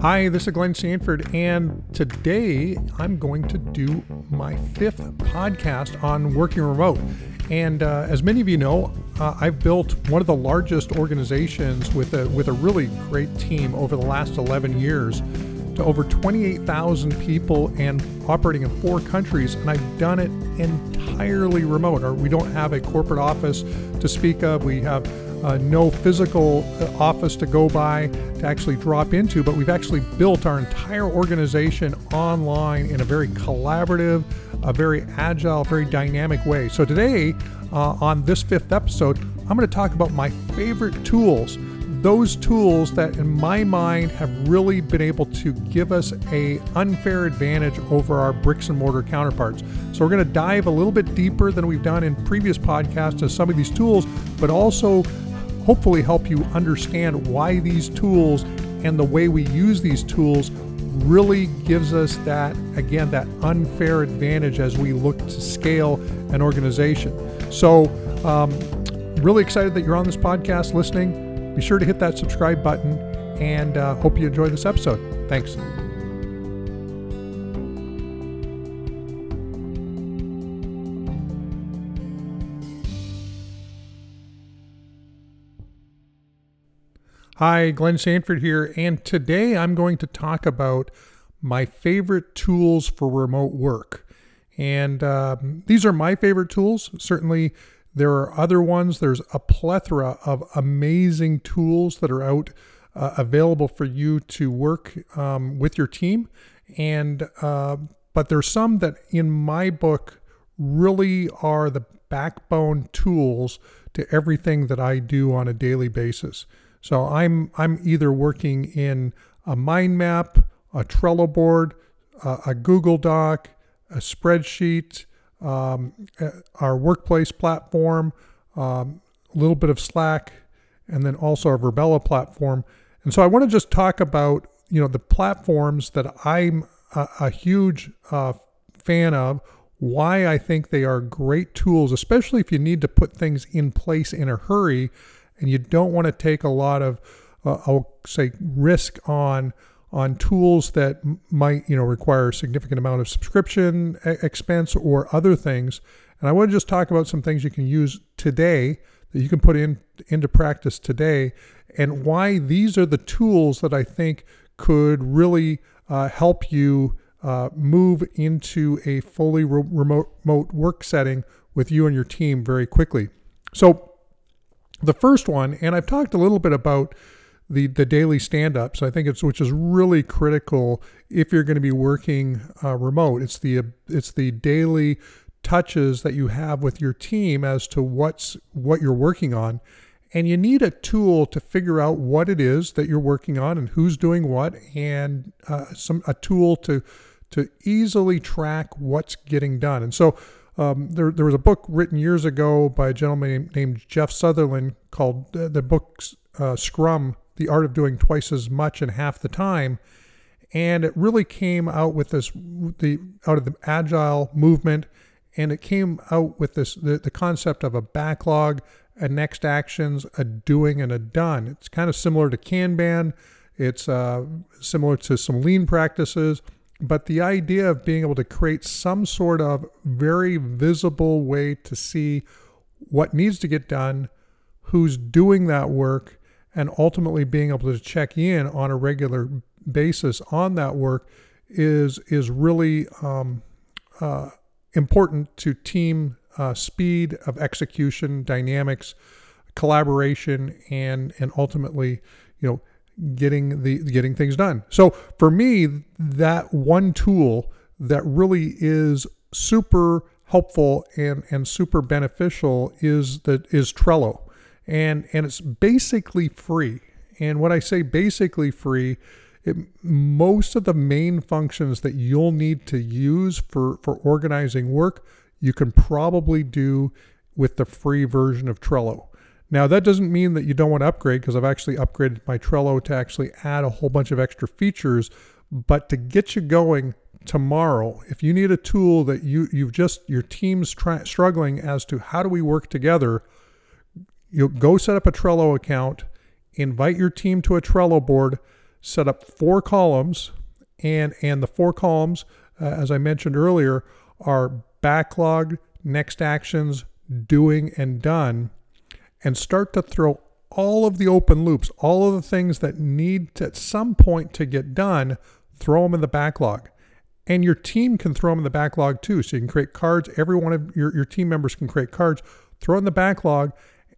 Hi, this is Glenn Sanford, and today I'm going to do my fifth podcast on working remote. And uh, as many of you know, uh, I've built one of the largest organizations with a with a really great team over the last 11 years to over 28,000 people and operating in four countries, and I've done it entirely remote. Or we don't have a corporate office to speak of. We have uh, no physical uh, office to go by to actually drop into, but we've actually built our entire organization online in a very collaborative, a very agile, very dynamic way. So today, uh, on this fifth episode, I'm going to talk about my favorite tools. Those tools that, in my mind, have really been able to give us a unfair advantage over our bricks and mortar counterparts. So we're going to dive a little bit deeper than we've done in previous podcasts to some of these tools, but also hopefully help you understand why these tools and the way we use these tools really gives us that, again, that unfair advantage as we look to scale an organization. So, um, really excited that you're on this podcast listening. Be sure to hit that subscribe button and uh, hope you enjoy this episode. Thanks. Hi, Glenn Sanford here, and today I'm going to talk about my favorite tools for remote work. And um, these are my favorite tools. Certainly, there are other ones. There's a plethora of amazing tools that are out uh, available for you to work um, with your team. And uh, but there's some that, in my book, really are the backbone tools to everything that I do on a daily basis. So I'm I'm either working in a mind map, a Trello board, uh, a Google Doc, a spreadsheet, um, our workplace platform, um, a little bit of Slack, and then also our Virbela platform. And so I want to just talk about you know the platforms that I'm a, a huge uh, fan of. Why I think they are great tools, especially if you need to put things in place in a hurry and you don't want to take a lot of, uh, I'll say, risk on on tools that might you know require a significant amount of subscription expense or other things. And I want to just talk about some things you can use today that you can put in into practice today, and why these are the tools that I think could really uh, help you uh, move into a fully re- remote, remote work setting with you and your team very quickly. So the first one, and I've talked a little bit about the the daily stand-ups. I think it's which is really critical if you're going to be working uh, remote. It's the it's the daily touches that you have with your team as to what's what you're working on and you need a tool to figure out what it is that you're working on and who's doing what and uh, some a tool to to easily track what's getting done and so um, there, there was a book written years ago by a gentleman named Jeff Sutherland called uh, the book uh, Scrum: The Art of Doing Twice as Much in Half the Time, and it really came out with this the out of the agile movement, and it came out with this the, the concept of a backlog, a next actions, a doing, and a done. It's kind of similar to Kanban. It's uh, similar to some lean practices but the idea of being able to create some sort of very visible way to see what needs to get done, who's doing that work, and ultimately being able to check in on a regular basis on that work is is really um, uh, important to team uh, speed of execution, dynamics, collaboration, and and ultimately, you know, getting the getting things done. So for me, that one tool that really is super helpful and and super beneficial is that is Trello. And and it's basically free. And when I say basically free, it, most of the main functions that you'll need to use for, for organizing work, you can probably do with the free version of Trello. Now, that doesn't mean that you don't want to upgrade because I've actually upgraded my Trello to actually add a whole bunch of extra features. But to get you going tomorrow, if you need a tool that you, you've just, your team's struggling as to how do we work together, you go set up a Trello account, invite your team to a Trello board, set up four columns, and and the four columns, uh, as I mentioned earlier, are backlog, next actions, doing, and done, and start to throw all of the open loops, all of the things that need to, at some point to get done, throw them in the backlog. And your team can throw them in the backlog too. So you can create cards. Every one of your, your team members can create cards, throw in the backlog.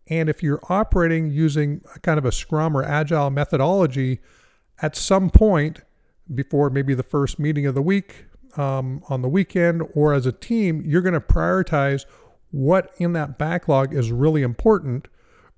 And if you're operating using kind of a Scrum or Agile methodology, at some point before maybe the first meeting of the week um, on the weekend or as a team, you're going to prioritize what in that backlog is really important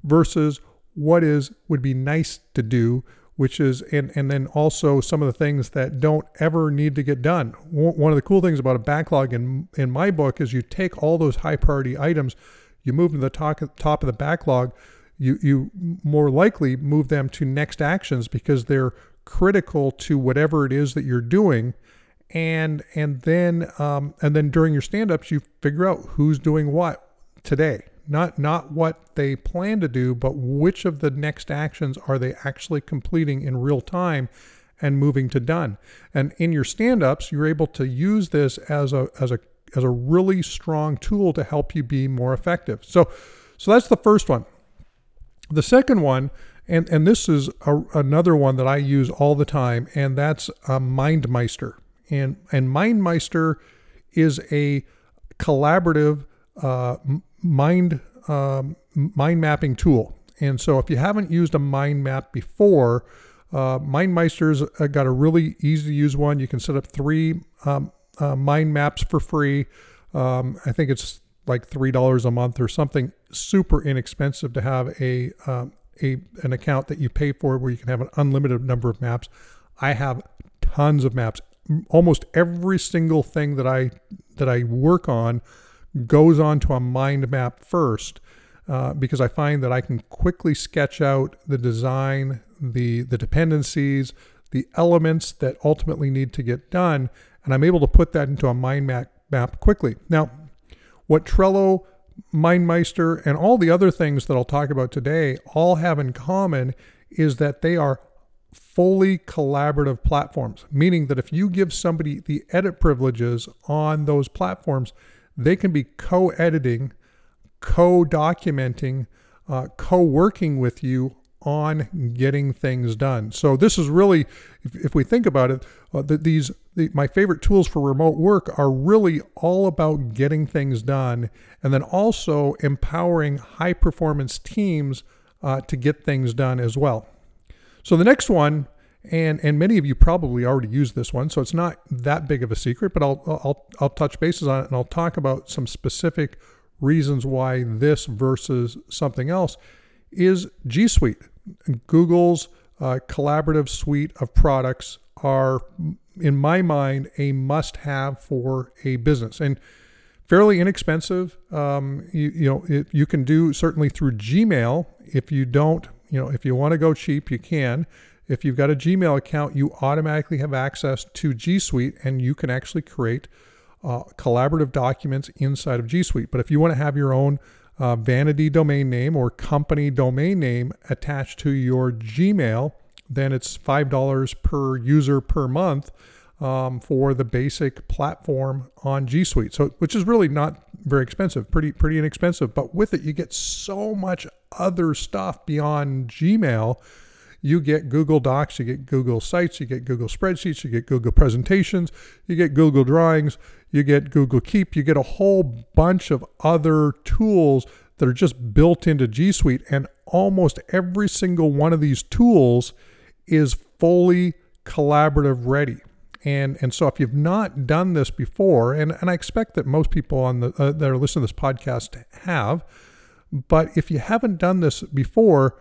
versus what is would be nice to do which is and and then also some of the things that don't ever need to get done. One of the cool things about a backlog in in my book is you take all those high priority items you move them to the top, top of the backlog you you more likely move them to next actions because they're critical to whatever it is that you're doing. And and then um, and then during your stand-ups you figure out who's doing what today not not what they plan to do but which of the next actions are they actually completing in real time and moving to done. And in your stand-ups you're able to use this as a as a as a really strong tool to help you be more effective. So so that's the first one. The second one and and this is a, another one that I use all the time and that's a MindMeister. And and MindMeister is a collaborative uh, mind um, mind mapping tool. And so, if you haven't used a mind map before, uh, MindMeister's uh, got a really easy to use one. You can set up three um, uh, mind maps for free. Um, I think it's like three dollars a month or something super inexpensive to have a um, a an account that you pay for where you can have an unlimited number of maps. I have tons of maps almost every single thing that I that I work on goes onto a mind map first uh, because I find that I can quickly sketch out the design, the the dependencies, the elements that ultimately need to get done, and I'm able to put that into a mind map map quickly. Now, what Trello, MindMeister, and all the other things that I'll talk about today all have in common is that they are fully collaborative platforms, meaning that if you give somebody the edit privileges on those platforms, they can be co editing, co documenting, uh, co working with you on getting things done. So this is really, if, if we think about it, uh, the, these the, my favorite tools for remote work are really all about getting things done, and then also empowering high performance teams uh, to get things done as well. So the next one, and and many of you probably already use this one, so it's not that big of a secret, but I'll I'll I'll touch bases on it and I'll talk about some specific reasons why this versus something else is G Suite. Google's uh, collaborative suite of products are, in my mind, a must-have for a business and fairly inexpensive. Um, you, you know, it, you can do certainly through Gmail. If you don't you know, if you want to go cheap, you can. If you've got a Gmail account, you automatically have access to G Suite and you can actually create uh, collaborative documents inside of G Suite. But if you want to have your own uh, vanity domain name or company domain name attached to your Gmail, then it's $5 per user per month um, for the basic platform on G Suite. So, which is really not very expensive, pretty pretty inexpensive. But with it, you get so much other stuff beyond Gmail. You get Google Docs, you get Google Sites, you get Google Spreadsheets, you get Google Presentations, you get Google Drawings, you get Google Keep, you get a whole bunch of other tools that are just built into G Suite. And almost every single one of these tools is fully collaborative ready. And, and so if you've not done this before, and, and I expect that most people on the, uh, that are listening to this podcast have, but if you haven't done this before,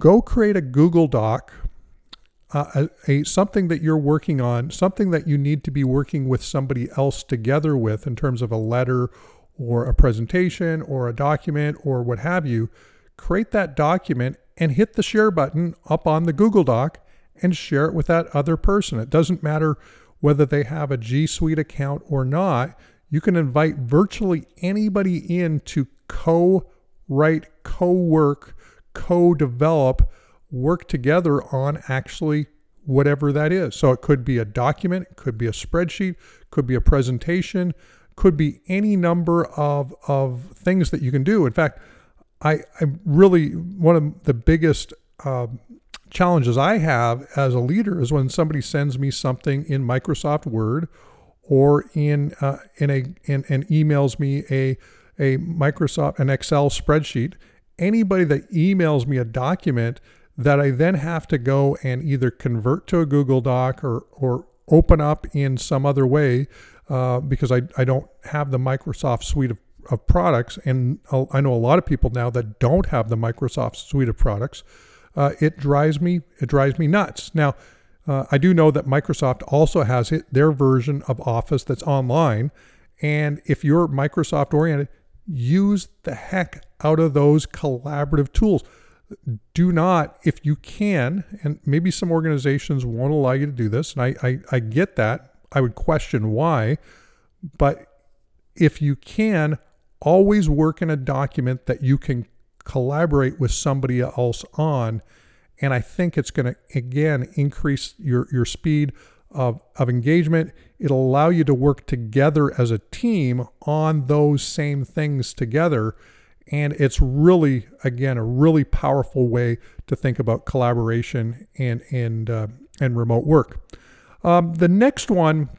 go create a Google Doc, uh, a, a, something that you're working on, something that you need to be working with somebody else together with in terms of a letter or a presentation or a document or what have you. Create that document and hit the share button up on the Google Doc and share it with that other person. It doesn't matter whether they have a G Suite account or not. You can invite virtually anybody in to co write, co work, co develop, work together on actually whatever that is. So it could be a document, it could be a spreadsheet, could be a presentation, could be any number of, of things that you can do. In fact, I, I really, one of the biggest uh, challenges I have as a leader is when somebody sends me something in Microsoft Word or in uh, in a in, and emails me a a Microsoft an Excel spreadsheet. Anybody that emails me a document that I then have to go and either convert to a Google Doc or or open up in some other way uh, because I, I don't have the Microsoft suite of, of products. And I know a lot of people now that don't have the Microsoft suite of products. Uh, it drives me it drives me nuts. Now, uh, I do know that Microsoft also has it, their version of Office that's online. And if you're Microsoft oriented, use the heck out of those collaborative tools. Do not, if you can, and maybe some organizations won't allow you to do this, and I, I, I get that. I would question why. But if you can, always work in a document that you can collaborate with somebody else on. And I think it's going to, again, increase your, your speed of, of engagement. It'll allow you to work together as a team on those same things together. And it's really, again, a really powerful way to think about collaboration and, and, uh, and remote work. Um, the next one,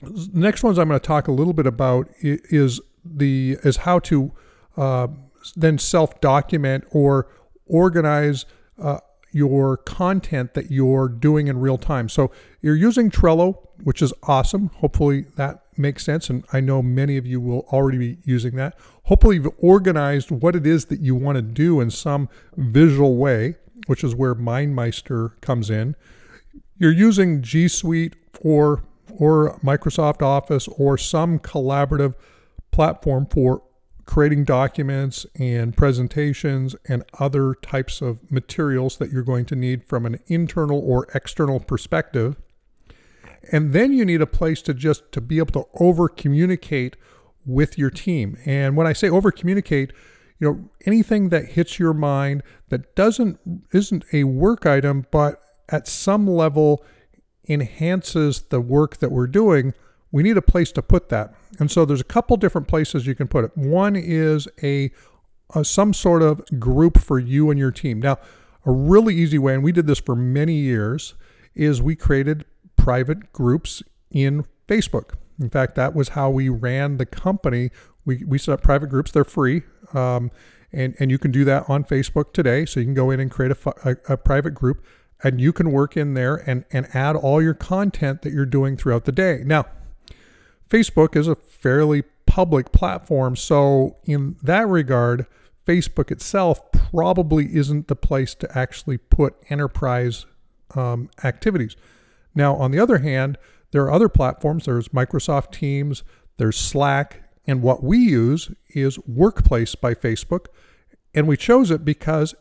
the next ones I'm going to talk a little bit about is the is how to uh, then self document or organize uh, your content that you're doing in real time. So you're using Trello, which is awesome. Hopefully that makes sense. And I know many of you will already be using that. Hopefully you've organized what it is that you want to do in some visual way, which is where MindMeister comes in you're using G Suite or or Microsoft Office or some collaborative platform for creating documents and presentations and other types of materials that you're going to need from an internal or external perspective. And then you need a place to just to be able to over communicate with your team. And when I say over communicate, you know, anything that hits your mind that doesn't isn't a work item but at some level enhances the work that we're doing, we need a place to put that. And so there's a couple different places you can put it. One is a, a, some sort of group for you and your team. Now, a really easy way, and we did this for many years, is we created private groups in Facebook. In fact, that was how we ran the company. We, we set up private groups, they're free. Um, and, and you can do that on Facebook today. So you can go in and create a, a, a private group and you can work in there and, and add all your content that you're doing throughout the day. Now, Facebook is a fairly public platform, so in that regard, Facebook itself probably isn't the place to actually put enterprise um, activities. Now, on the other hand, there are other platforms. There's Microsoft Teams, there's Slack, and what we use is Workplace by Facebook. And we chose it because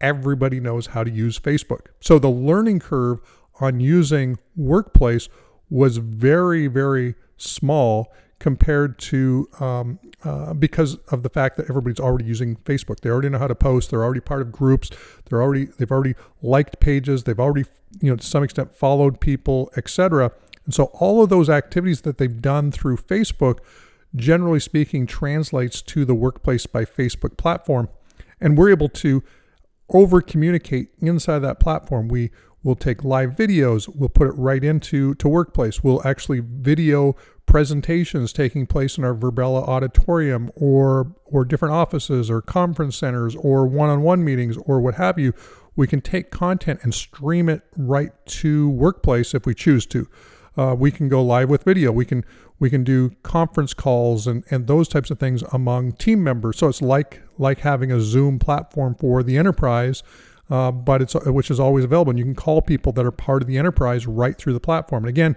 everybody knows how to use Facebook. So the learning curve on using Workplace was very, very small compared to um, uh, because of the fact that everybody's already using Facebook. They already know how to post. They're already part of groups. They're already they've already liked pages. They've already you know to some extent followed people, etc. And so all of those activities that they've done through Facebook, generally speaking, translates to the Workplace by Facebook platform, and we're able to over communicate inside that platform. We will take live videos, we'll put it right into to Workplace. We'll actually video presentations taking place in our Virbela auditorium or or different offices or conference centers or one-on-one meetings or what have you. We can take content and stream it right to Workplace if we choose to. Uh, we can go live with video. We can we can do conference calls and, and those types of things among team members. So it's like like having a Zoom platform for the enterprise, uh, but it's which is always available. And you can call people that are part of the enterprise right through the platform. And again,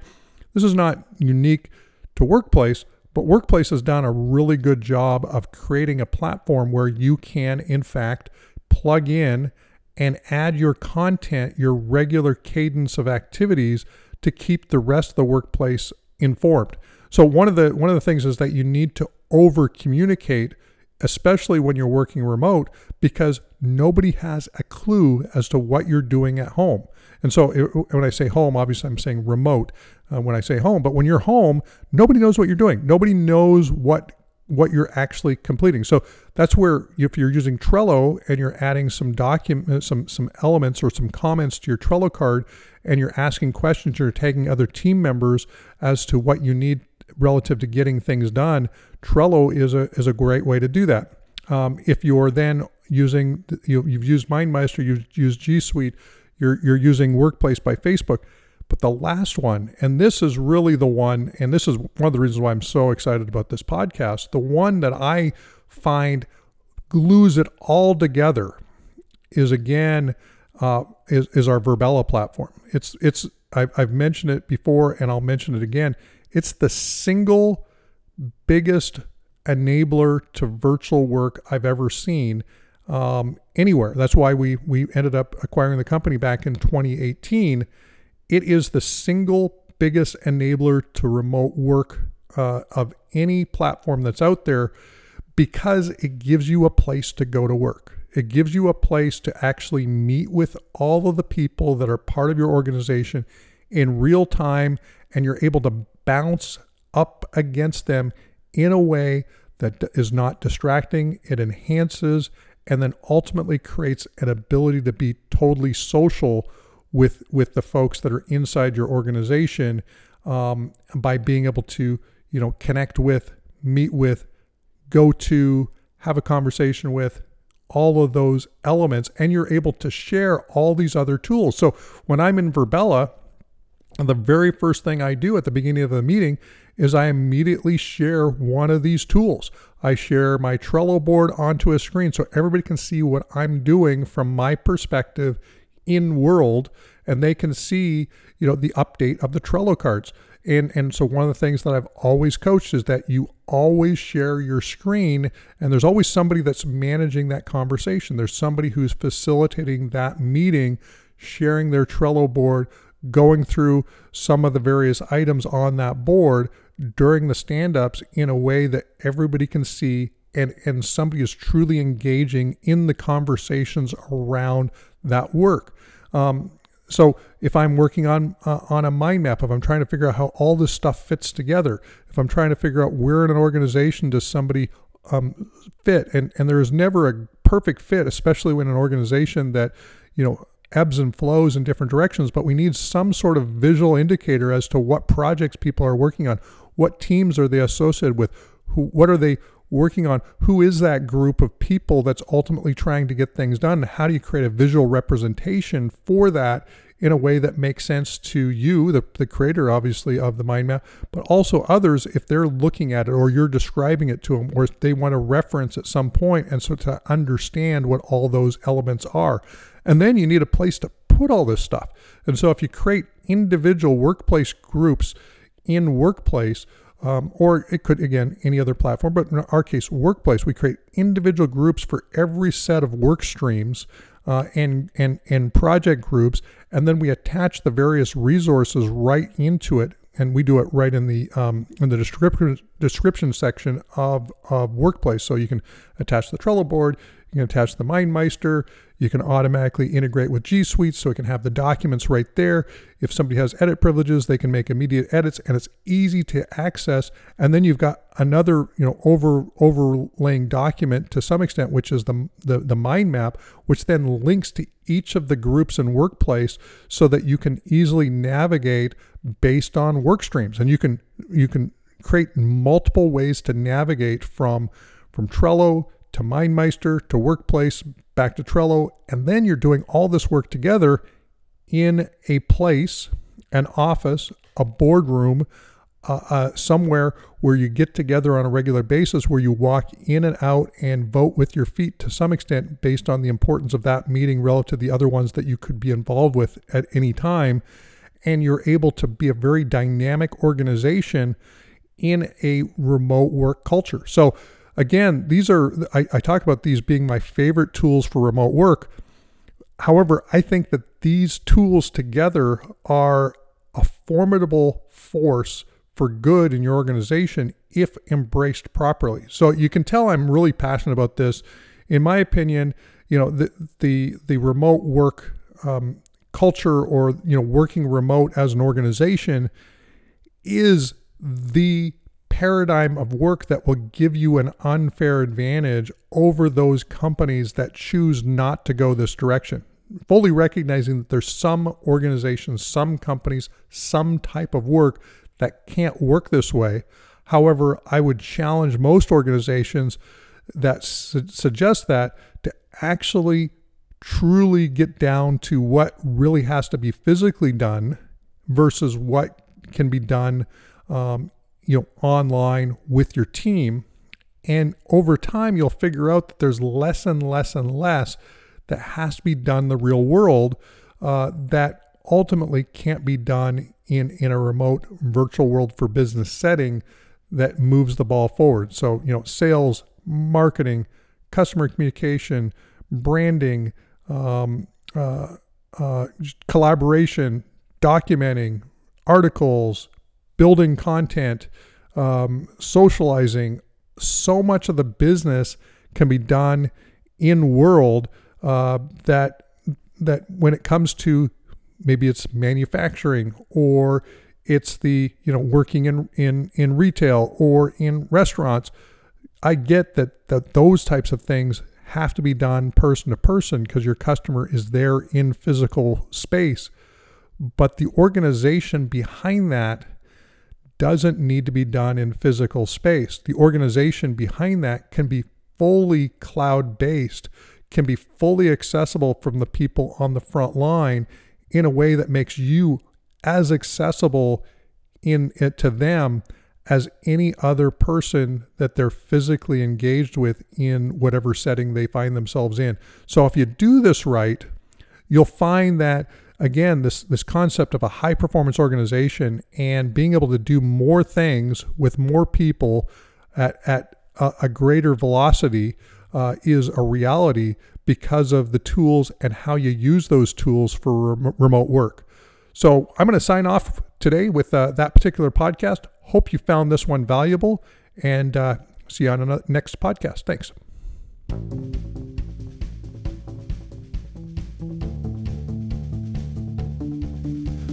this is not unique to Workplace, but Workplace has done a really good job of creating a platform where you can, in fact, plug in and add your content, your regular cadence of activities to keep the rest of the workplace informed. So one of the one of the things is that you need to over communicate especially when you're working remote, because nobody has a clue as to what you're doing at home. And so it, when I say home, obviously I'm saying remote uh, when I say home, but when you're home, nobody knows what you're doing. Nobody knows what what you're actually completing. So that's where if you're using Trello and you're adding some document uh, some some elements or some comments to your Trello card and you're asking questions, you're tagging other team members as to what you need relative to getting things done, Trello is a is a great way to do that. Um, if you're then using you, you've used MindMeister, you've used G Suite, you're you're using Workplace by Facebook. But the last one, and this is really the one, and this is one of the reasons why I'm so excited about this podcast. The one that I find glues it all together is again uh, is, is our Virbela platform. It's it's I've mentioned it before, and I'll mention it again. It's the single biggest enabler to virtual work I've ever seen um, anywhere. That's why we we ended up acquiring the company back in 2018. It is the single biggest enabler to remote work uh, of any platform that's out there because it gives you a place to go to work. It gives you a place to actually meet with all of the people that are part of your organization in real time, and you're able to bounce up against them in a way that is not distracting. It enhances and then ultimately creates an ability to be totally social with with the folks that are inside your organization um, by being able to you know connect with, meet with, go to, have a conversation with, all of those elements, and you're able to share all these other tools. So when I'm in Virbela, the very first thing I do at the beginning of the meeting is I immediately share one of these tools. I share my Trello board onto a screen so everybody can see what I'm doing from my perspective in world and they can see, you know, the update of the Trello cards. And and so one of the things that I've always coached is that you always share your screen and there's always somebody that's managing that conversation. There's somebody who's facilitating that meeting, sharing their Trello board going through some of the various items on that board during the stand-ups in a way that everybody can see and and somebody is truly engaging in the conversations around that work. Um, so if I'm working on uh, on a mind map, if I'm trying to figure out how all this stuff fits together, if I'm trying to figure out where in an organization does somebody um, fit, and and there is never a perfect fit, especially when an organization that you know ebbs and flows in different directions, but we need some sort of visual indicator as to what projects people are working on, what teams are they associated with, who, what are they working on, who is that group of people that's ultimately trying to get things done, how do you create a visual representation for that in a way that makes sense to you, the, the creator, obviously, of the mind map, but also others if they're looking at it or you're describing it to them or they want to reference at some point and so to understand what all those elements are. And then you need a place to put all this stuff. And so if you create individual workplace groups in Workplace, um, or it could, again, any other platform, but in our case, Workplace, we create individual groups for every set of work streams uh, and, and, and project groups, and then we attach the various resources right into it and we do it right in the um, in the description description section of, of Workplace. So you can attach the Trello board, you can attach the MindMeister. You can automatically integrate with G Suite so it can have the documents right there. If somebody has edit privileges, they can make immediate edits and it's easy to access. And then you've got another, you know, over overlaying document to some extent, which is the, the, the mind map, which then links to each of the groups in Workplace so that you can easily navigate based on work streams. And you can you can create multiple ways to navigate from from Trello to MindMeister to Workplace, back to Trello, and then you're doing all this work together in a place, an office, a boardroom, uh, uh, somewhere where you get together on a regular basis, where you walk in and out and vote with your feet to some extent based on the importance of that meeting relative to the other ones that you could be involved with at any time. And you're able to be a very dynamic organization in a remote work culture. So, Again, these are, I, I talk about these being my favorite tools for remote work. However, I think that these tools together are a formidable force for good in your organization if embraced properly. So you can tell I'm really passionate about this. In my opinion, you know the the the remote work um, culture or you know working remote as an organization is the paradigm of work that will give you an unfair advantage over those companies that choose not to go this direction. Fully recognizing that there's some organizations, some companies, some type of work that can't work this way. However, I would challenge most organizations that su- suggest that to actually truly get down to what really has to be physically done versus what can be done um, you know online with your team and over time you'll figure out that there's less and less and less that has to be done in the real world uh, that ultimately can't be done in in a remote virtual world for business setting that moves the ball forward. So you know sales marketing customer communication branding um, uh, uh, collaboration documenting articles building content, um, socializing. So much of the business can be done in world uh, that that when it comes to maybe it's manufacturing or it's the you know working in in in retail or in restaurants i get that that those types of things have to be done person to person because your customer is there in physical space but the organization behind that doesn't need to be done in physical space. The organization behind that can be fully cloud based, can be fully accessible from the people on the front line in a way that makes you as accessible in it to them as any other person that they're physically engaged with in whatever setting they find themselves in. So if you do this right, you'll find that again this this concept of a high performance organization and being able to do more things with more people at at a, a greater velocity uh, is a reality because of the tools and how you use those tools for rem- remote work. So I'm going to sign off today with uh, that particular podcast. Hope you found this one valuable and uh, see you on the next podcast. Thanks.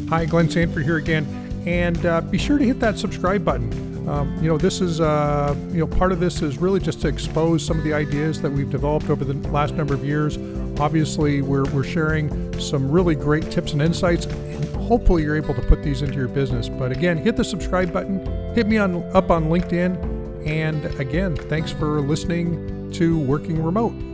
Hi, Glenn Sanford here again, and uh, be sure to hit that subscribe button. Um, you know, this is uh, you know part of this is really just to expose some of the ideas that we've developed over the last number of years. Obviously, we're we're sharing some really great tips and insights, and hopefully, you're able to put these into your business. But again, hit the subscribe button, hit me on up on LinkedIn, and again, thanks for listening to Working Remote.